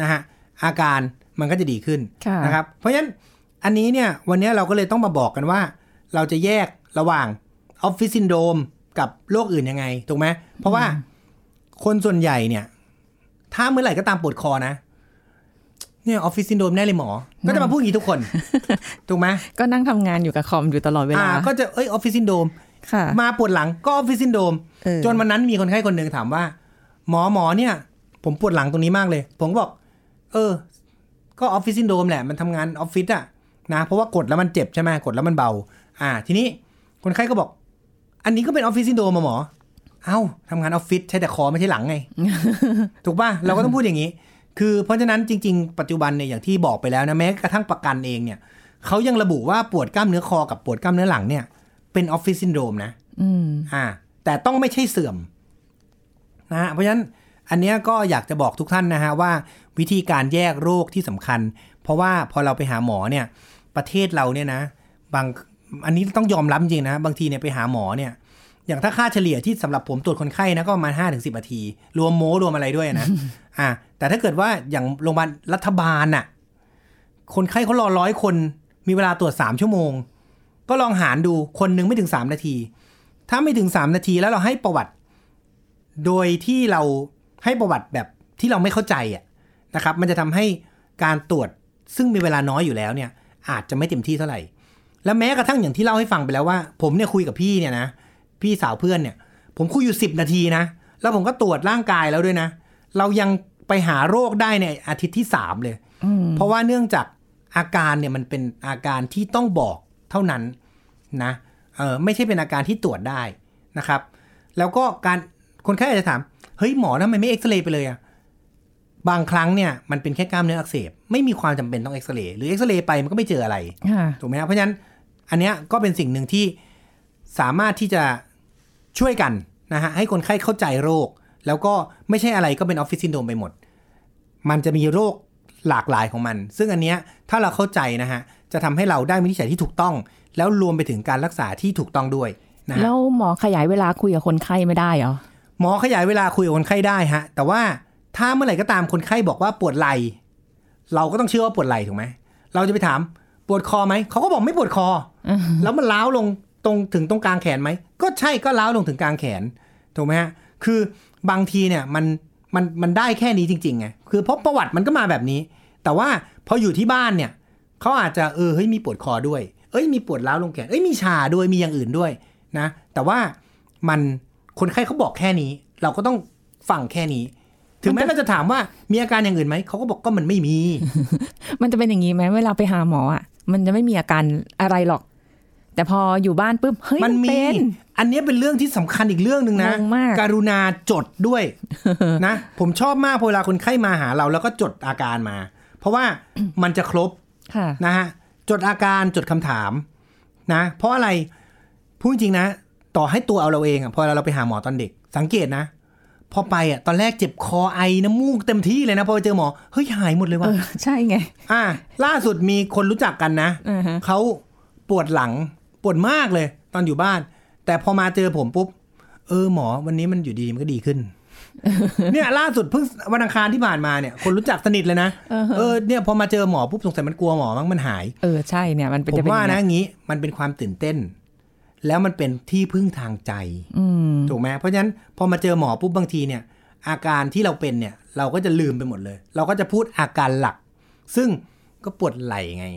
นะฮะอาการมันก็จะดีขึ้นค่ะนะครับ เพราะฉะนั้นอันนี้เนี่ย วันนี้เราก็เลยต้องมาบอกกันว่า เราจะแยกระหว่างออฟฟิศซินโดรมกับโรคอื่นยังไงถูกไหมเพราะว่าคนส่วนใหญ่เนี่ย ถ้าเมื่อไหร่ก็ตามปวดคอนะ เนี่ยออฟฟิศซินโดรมแน่เลยหมอ ก็จะมาพูดอย่างนี้ทุกคน ถูกไหมก็นั่งทำงานอยู่กับคอมอยู่ตลอดเวลา อ่า ก็จะเอ้ยออฟฟิศซินโดรมค่ะมาปวดหลังก็ออฟฟิศซินโดรมเออจนวันนั้นมีคนไข้คนหนึ่งถามว่า หมอหมอเนี่ย ผมปวดหลังตรงนี้มากเลย ผมก็บอก เออ ก็ออฟฟิศซินโดรมแหละมันทำงานออฟฟิศอะนะเพราะว่ากดแล้วมันเจ็บใช่ไหมกดแล้วมันเบา อ่า ทีนี้คนไข้ก็บอก อันนี้ก็เป็นออฟฟิศซินโดรมมาหมอ เอ้าทำงานออฟฟิศใช้แต่คอไม่ใช่หลังไง ถูกป่ะเราก็ต้องพูดอย่างนี้ คือเพราะฉะนั้นจริง ๆ ปัจจุบันเนี่ยอย่างที่บอกไปแล้วนะแม้กระทั่งประกันเองเนี่ยเขายังระบุว่าปวดกล้ามเนื้อคอกับปวดกล้ามเนื้อหลังเนี่ยเป็นออฟฟิศซินโดรมนะอืมอ่า แต่ต้องไม่ใช่เสื่อมนะฮะเพราะฉะนั้นอันเนี้ยก็อยากจะบอกทุกท่านนะฮะว่าวิธีการแยกโรคที่สำคัญ เพราะว่าพอเราไปหาหมอเนี่ย ประเทศเราเนี่ยนะ บางอันนี้ต้องยอมรับจริงนะ บางทีเนี่ยไปหาหมอเนี่ย อย่างถ้าค่าเฉลี่ยที่สำหรับผมตรวจคนไข้นะก็ประมาณห้าถึงสินาที รวมโม้รวมอะไรด้วยนะอ่าแต่ถ้าเกิดว่าอย่างโรงพยาบาลรัฐบาลน่ะ คนไข้เขารอร้อยคน มีเวลาตรวจสามชั่วโมง ก็ลองหารดูคนหนึ่งไม่ถึงสามนาที ถ้าไม่ถึงสามนาทีแล้วเราให้ประวัติ โดยที่เราให้ประวัติแบบที่เราไม่เข้าใจอะนะครับ มันจะทำให้การตรวจซึ่งมีเวลาน้อยอยู่แล้วเนี่ย อาจจะไม่เต็มที่เท่าไหร่ และแม้กระทั่งอย่างที่เล่าให้ฟังไปแล้วว่า ผมเนี่ยคุยกับพี่เนี่ยนะ พี่สาวเพื่อนเนี่ย ผมคุยอยู่สิบนาทีนะ แล้วผมก็ตรวจร่างกายแล้วด้วยนะ เรายังไปหาโรคได้ในอาทิตย์ที่สามเลยอืมเพราะว่าเนื่องจากอาการเนี่ยมันเป็นอาการที่ต้องบอกเท่านั้นนะเออไม่ใช่เป็นอาการที่ตรวจได้นะครับ แล้วก็การคนไข้อาจจะถาม เฮ้ยหมอทำไมไม่เอ็กซเรย์ไปเลยอะบางครั้งเนี่ยมันเป็นแค่กล้ามเนื้ออักเสบ ไม่มีความจำเป็นต้องเอ็กซเรย์หรือเอ็กซเรย์ไปมันก็ไม่เจออะไรค่ะถูกไหมครับเพราะฉะนั้นอันเนี้ยก็เป็นสิ่งหนึ่งที่สามารถที่จะ ช่วยกันนะฮะให้คนไข้เข้าใจโรค แล้วก็ไม่ใช่อะไรก็เป็นออฟฟิศซินโดรมไปหมด มันจะมีโรคหลากหลายของมัน ซึ่งอันเนี้ยถ้าเราเข้าใจนะฮะจะทำให้เราได้วินิจฉัยที่ถูกต้อง แล้วรวมไปถึงการรักษาที่ถูกต้องด้วยนะฮะแล้วหมอขยายเวลาคุยกับคนไข้ไม่ได้เหรอหมอขยายเวลาคุยกับคนไข้ได้ฮะแต่ว่าถ้าเมื่อไหร่ก็ตามคนไข้บอกว่าปวดไหล่เราก็ต้องเชื่อว่าปวดไหล่ถูกไหมเราจะไปถามปวดคอไหมเขาก็บอกไม่ปวดคออแล้วมันล้าวลง ตรงถึงตรงกลางแขนไหม ก็ใช่ก็ล้าวลงถึงกลางแขนถูกไหมฮะคือบางทีเนี่ยมันมันมันได้แค่นี้จริงๆไงคือเพราะประวัติมันก็มาแบบนี้ แต่ว่าพออยู่ที่บ้านเนี่ยเขาอาจจะเออเฮ้ยมีปวดคอด้วย เอ้ยมีปวดล้าวลงแขนเอ้ยมีชาด้วยมีอย่างอื่นด้วยนะ แต่ว่ามันคนไข้เขาบอกแค่นี้ เราก็ต้องฟังแค่นี้ ถึงแม้เราจะถามว่ามีอาการอย่างอื่นไหมเขาก็บอกก็มันไม่มี มันจะเป็นอย่างนี้ไหมเวลาไปหาหมออะมันจะไม่มีอาการอะไรหรอก แต่พออยู่บ้านปุ๊บเฮ้ยมันมีเป็นอันเนี้ยเป็นเรื่องที่สำคัญอีกเรื่องหนึ่งนะงงมากรุณาจดด้วยนะ ผมชอบมากพอเวลาคนไข้มาหาเราแล้วก็จดอาการมา เพราะว่ามันจะครบค่ะนะฮะจดอาการจดคำถามนะ เพราะอะไรพูดจริงๆนะ ต่อให้ตัวเอาเราเองอะพอเราไปหาหมอตอนเด็ก สังเกตนะพอไปอะตอนแรกเจ็บคอไอน้ำมูกเต็มที่เลยนะพอไปเจอหมอเฮ้ยหายหมดเลยเอว่ะอใช่ไง อ่า ล่าสุดมีคนรู้จักกันนะอือฮะเขาปวดหลัง ปวดมากเลย ตอนอยู่บ้าน แต่พอมาเจอผมปุ๊บ เออหมอวันนี้มันอยู่ดีๆมันก็ดีขึ้น เนี่ยล่าสุดเพิ่งวันอังคารที่ผ่านมาเนี่ยคนรู้จักสนิทเลยนะ เออเนี่ยพอมาเจอหมอปุ๊บสงสัยมันกลัวหมอมั้งมันหาย เออใช่เนี่ยมันเป็นผมจะเป็นว่าอย่งนะเงี้ยงี้ มันเป็นความตื่นเต้น แล้วมันเป็นที่พึ่งทางใจอืมถูกไหมเพราะฉะนั้นพอมาเจอหมอปุ๊บบางทีเนี่ย อาการที่เราเป็นเนี่ย เราก็จะลืมไปหมดเลย เราก็จะพูดอาการหลัก ซึ่งก็ปวดไหล่ไง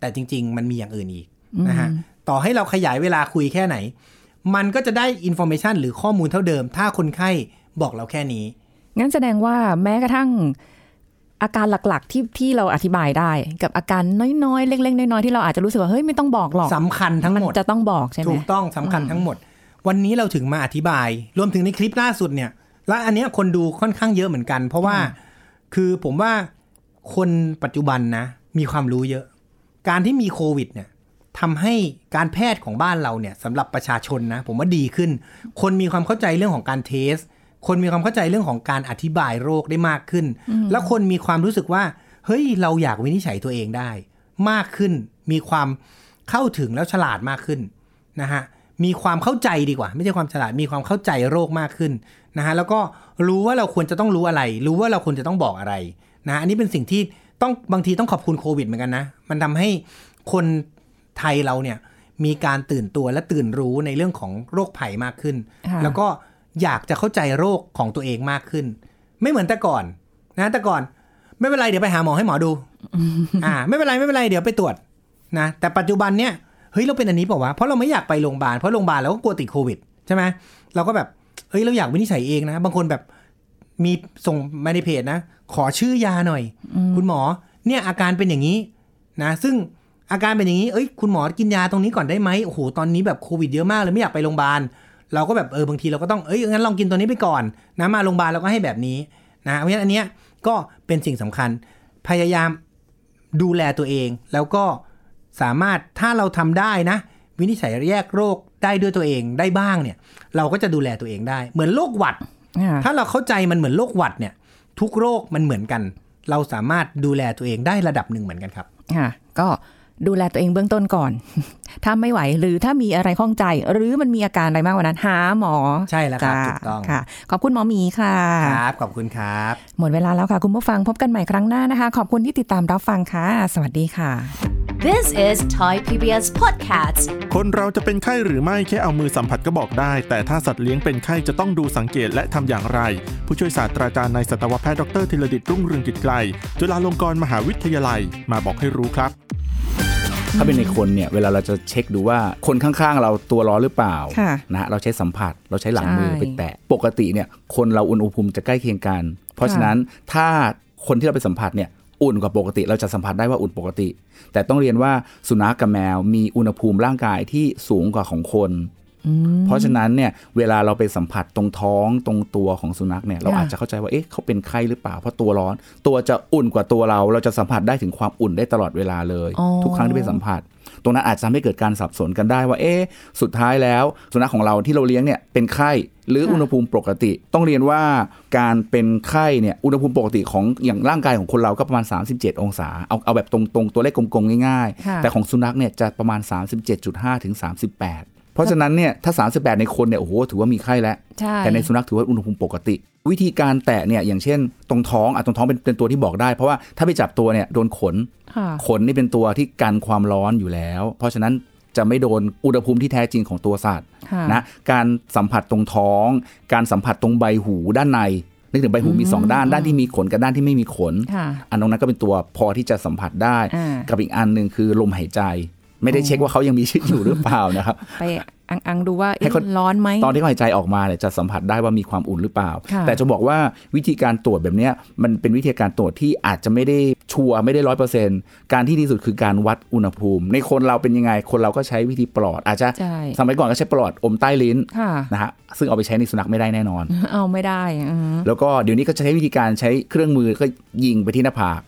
แต่จริง ๆ มันมีอย่างอื่นอีกนะฮะ ต่อให้เราขยายเวลาคุยแค่ไหน มันก็จะได้อินโฟเมชันหรือข้อมูลเท่าเดิม ถ้าคนไข้บอกเราแค่นี้ งั้นแสดงว่าแม้กระทั่งอาการหลักๆที่ที่เราอธิบายได้ กับอาการน้อยๆ เล็กๆ น้อยๆ ที่เราอาจจะรู้สึกว่าเฮ้ยไม่ต้องบอกหรอกสำคัญทั้งมันหมดจะต้องบอกใช่ไหมถูกต้องสำคัญทั้งหมด วันนี้เราถึงมาอธิบาย รวมถึงในคลิปล่าสุดเนี่ย และอันเนี้ยคนดูค่อนข้างเยอะเหมือนกัน เพราะว่าคือผมว่าคนปัจจุบันนะ มีความรู้เยอะ การที่มีโควิดเนี่ย ทำให้การแพทย์ของบ้านเราเนี่ยสำหรับประชาชนนะ ผมว่าดีขึ้น คนมีความเข้าใจเรื่องของการเทส คนมีความเข้าใจเรื่องของการอธิบายโรคได้มากขึ้น แล้วคนมีความรู้สึกว่า เฮ้ยเราอยากวินิจฉัยตัวเองได้ มากขึ้นมีความเข้าถึงแล้วฉลาดมากขึ้นนะฮะมีความเข้าใจดีกว่า ไม่ใช่ความฉลาดมีความเข้าใจโรคมากขึ้นนะฮะแล้วก็รู้ว่าเราควรจะต้องรู้อะไร รู้ว่าเราควรจะต้องบอกอะไรนะอันนี้เป็นสิ่งที่ต้องบางทีต้องขอบคุณโควิดเหมือนกันนะ มันทำให้คน ไทยเราเนี่ยมีการตื่นตัวและตื่นรู้ในเรื่องของโรคภัยมากขึ้นค่ะแล้วก็อยากจะเข้าใจโรคของตัวเองมากขึ้น ไม่เหมือนแต่ก่อนนะแต่ก่อน ไม่เป็นไรเดี๋ยวไปหาหมอให้หมอดูอ่า ไม่เป็นไรไม่เป็นไรเดี๋ยวไปตรวจนะแต่ปัจจุบันเนี่ยเฮ้ยเราเป็นอันนี้เปล่าวะเพราะเราไม่อยากไปโรงพยาบาลเพราะโรงพยาบาลเราก็กลัวติดโควิดใช่ไหมเราก็แบบเฮ้ยเราอยากวินิจฉัยเองนะ บางคนแบบมีส่งมาในเพจนะ ขอชื่อยาหน่อย คุณหมอ เนี่ยอาการเป็นอย่างนี้นะ ซึ่ง อาการเป็นอย่างนี้ เอ้ย คุณหมอกินยาตรงนี้ก่อนได้ไหมโอ้โห ตอนนี้แบบโควิดเยอะมากเลยไม่อยากไปโรงพยาบาล เราก็แบบเออบางทีเราก็ต้อง เอ้ย งั้นลองกินตัวนี้ไปก่อนนะ มาโรงพยาบาลเราก็ให้แบบนี้นะ เพราะฉะนั้นอันเนี้ยก็เป็นสิ่งสำคัญ พยายามดูแลตัวเอง แล้วก็สามารถถ้าเราทำได้นะ วินิจฉัยแยกโรคได้ด้วยตัวเองได้บ้างเนี่ย เราก็จะดูแลตัวเองได้ เหมือนโรคหวัดอ่าถ้าเราเข้าใจมันเหมือนโรคหวัดเนี่ย ทุกโรคมันเหมือนกัน เราสามารถดูแลตัวเองได้ระดับหนึ่งเหมือนกันครับ ค่ะ ก็ ดูแลตัวเองเบื้องต้นก่อน ถ้าไม่ไหวหรือถ้ามีอะไรข้องใจ หรือมันมีอาการอะไรมากกว่านั้นหาหมอใช่แล้วครับจ้าถูกต้องค่ะ ขอบคุณหมอหมีค่ะครับขอบคุณครับ หมดเวลาแล้วค่ะ คุณผู้ฟังพบกันใหม่ครั้งหน้านะคะ ขอบคุณที่ติดตามรับฟังค่ะ สวัสดีค่ะ This is Thai PBS Podcast. คนเราจะเป็นไข้หรือไม่แค่เอามือสัมผัสก็บอกได้ แต่ถ้าสัตว์เลี้ยงเป็นไข้จะต้องดูสังเกตและทำอย่างไร ผู้ช่วยศาสตราจารย์นายสัตวแพทย์ดรธีรดิตรุ่งเรืองกิจไกล จุฬาลงกรณ์มหาวิทยาลัยมาบอกให้รู้ครับ ถ้าเป็นในคนเนี่ยเวลาเราจะเช็คดูว่าคนข้างๆ เราตัวร้อนหรือเปล่าค่ะนะฮะเราใช้สัมผัสเราใช้หลังมือใช่ไปแตะปกติเนี่ยคนเราอุณหภูมิจะใกล้เคียงกัน เพราะฉะนั้นถ้าคนที่เราไปสัมผัสเนี่ยอุ่นกว่าปกติเราจะสัมผัสได้ว่าอุ่นปกติ แต่ต้องเรียนว่าสุนัขกับแมวมีอุณหภูมิร่างกายที่สูงกว่าของคน เพราะฉะนั้นเนี่ยเวลาเราไปสัมผัสตรงท้องตรงตัวของสุนัขเนี่ยเราค่ะอาจจะเข้าใจว่าเอ๊ะเขาเป็นไข้หรือเปล่าเพราะตัวร้อน ตัวจะอุ่นกว่าตัวเรา เราจะสัมผัสได้ถึงความอุ่นได้ตลอดเวลาเลยอ๋อทุกครั้งที่ไปสัมผัส ตรงนั้นอาจจะทำให้เกิดการสับสนกันได้ว่าเอ๊ะสุดท้ายแล้ว สุนัขของเราที่เราเลี้ยงเนี่ยเป็นไข้หรืออุณหภูมิปกติ ต้องเรียนว่าการเป็นไข้เนี่ยอุณหภูมิปกติของอย่างร่างกายของคนเราก็ประมาณ 37 องศา เอาเอาแบบตรงๆ ตัวเลขกลมๆง่ายค่ะๆแต่ของสุนัขเนี่ยจะประมาณ 37.5 ถึง 38เพ ราะราะฉะนั้นเนี่ยถ้า 38 ในคนเนี่ยโอ้โหถือว่ามีไข้แล้วใช่แต่ในสุนัขถือว่าอุณหภูมิปกติ วิธีการแตะเนี่ยอย่างเช่น ตรงท้องอะตรงท้องเป็นเป็นตัวที่บอกได้ เพราะว่าถ้าไปจับตัวเนี่ยโดนขนค่ะขนนี่เป็นตัวที่กันความร้อนอยู่แล้ว เพราะฉะนั้นจะไม่โดนอุณหภูมิที่แท้จริงของตัวสัตว์ค่ะนะการสัมผัสตรงท้อง การสัมผัสตรงใบหูด้านในนึกถึงใบหูมีสองด้านด้านที่มีขนกับด้านที่ไม่มีขนค่ะอันตรงนั้นก็เป็นตัวพอที่จะสัมผัสได้อ่ากับอีกอันหนึ่งคือลมหายใจ ไม่ได้เช็คว่าเขายังมีชีวิตอยู่หรือเปล่านะครับ ไปอังอังๆดูว่าให้เอ๊ะเขาร้อนไหมตอนที่เขาหายใจออกมาเนี่ยจะสัมผัสได้ว่ามีความอุ่นหรือเปล่าค่ะแต่จะบอกว่าวิธีการตรวจแบบเนี้ยมันเป็นวิธีการตรวจที่อาจจะไม่ได้ชัวร์ไม่ได้ร้อยเปอร์เซ็นการที่ดีสุดคือการวัดอุณหภูมิ ในคนเราเป็นยังไงคนเราก็ใช้วิธีปลอด อาจจะใช่สมัยก่อนก็ใช้ปลอดอมใต้ลิ้นค่ะนะฮะซึ่งเอาไปใช้ในสุนัขไม่ได้แน่นอน เอาไม่ได้อืมแล้วก็เดี๋ยวนี้ก็จะใช้วิธีการใช้เครื่องมือก็ยิงไปที่หน้าผาก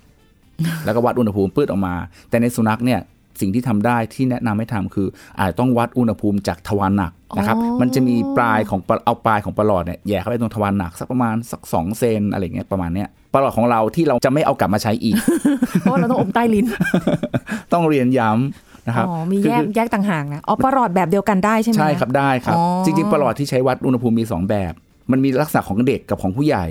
แล้วก็วัดอุณหภูมิปืดออกมา แต่ในสุนัขเนี่ย สิ่งที่ทำได้ที่แนะนำให้ทำคือ อาจจะต้องวัดอุณหภูมิจากทวารหนักนะครับอ๋อมันจะมีปลายของปลาเอาปลายของปลาหลอดเนี่ยแหย่เข้าไปตรงทวารหนักสักประมาณสักสองเซนอะไรเงี้ยประมาณเนี้ยปลาหลอดของเราที่เราจะไม่เอากลับมาใช้อีกเพราะว่าเราต้องอมใต้ลิ้น ต้องเรียนย้ำนะครับอ๋อมีแยกคือแยกต่างหากนะอ๋อประหลอดแบบเดียวกันได้ใช่ไหมใช่ครับได้ครับอ๋อจริงๆปลอดที่ใช้วัดอุณหภูมิมี 2 แบบ มันมีลักษณะของเด็กกับของผู้ใหญ่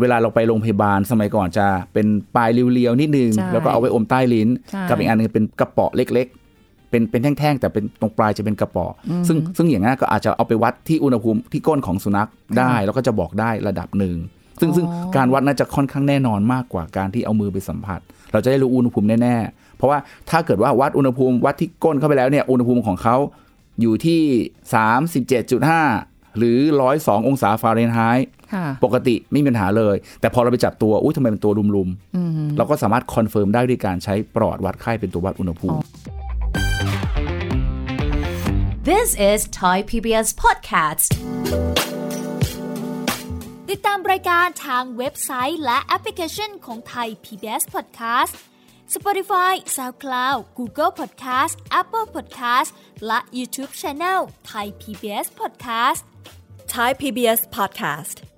เวลาเราไปโรงพยาบาลสมัยก่อนจะเป็นปลายเรียวๆนิดนึง ใช่แล้วก็เอาไว้อมใต้ลิ้น ใช่ กับอีกอันหนึงเป็นกระเป๋อเล็กๆ เป็นเป็นแท่งๆ แต่เป็นตรงปลายจะเป็นกระเป๋ออซึ่งซึ่งอย่างนั้นก็อาจจะเอาไปวัดที่อุณหภูมิที่ก้นของสุนัขได้ แล้วก็จะบอกได้ระดับหนึ่ง ซึ่งซึ่งการวัดน่าจะค่อนข้างแน่นอนมากกว่าการที่เอามือไปสัมผัส เราจะได้รู้อุณหภูมิแน่ๆ เพราะว่าถ้าเกิดว่าวัดอุณหภูมิวัดที่ก้นเข้าไปแล้วเนี่ยอุณหภูมิของเขาอยู่ที่ 37.5 หรือ 102 องศาฟาเรนไฮต์ค่ะ ปกติไม่มีปัญหาเลย แต่พอเราไปจับตัว อุ้ยทำไมเป็นตัวรุมๆเราก็สามารถ confirm ได้ด้วยการใช้ปรอทวัดไข้เป็นตัววัดอุณหภูมิ This is Thai PBS Podcast ติดตามรายการทางเว็บไซต์และแอปพลิเคชันของไทย PBS Podcast Spotify SoundCloud Google Podcast Apple Podcast และ YouTube Channel ไทย PBS Podcast Thai PBS podcast.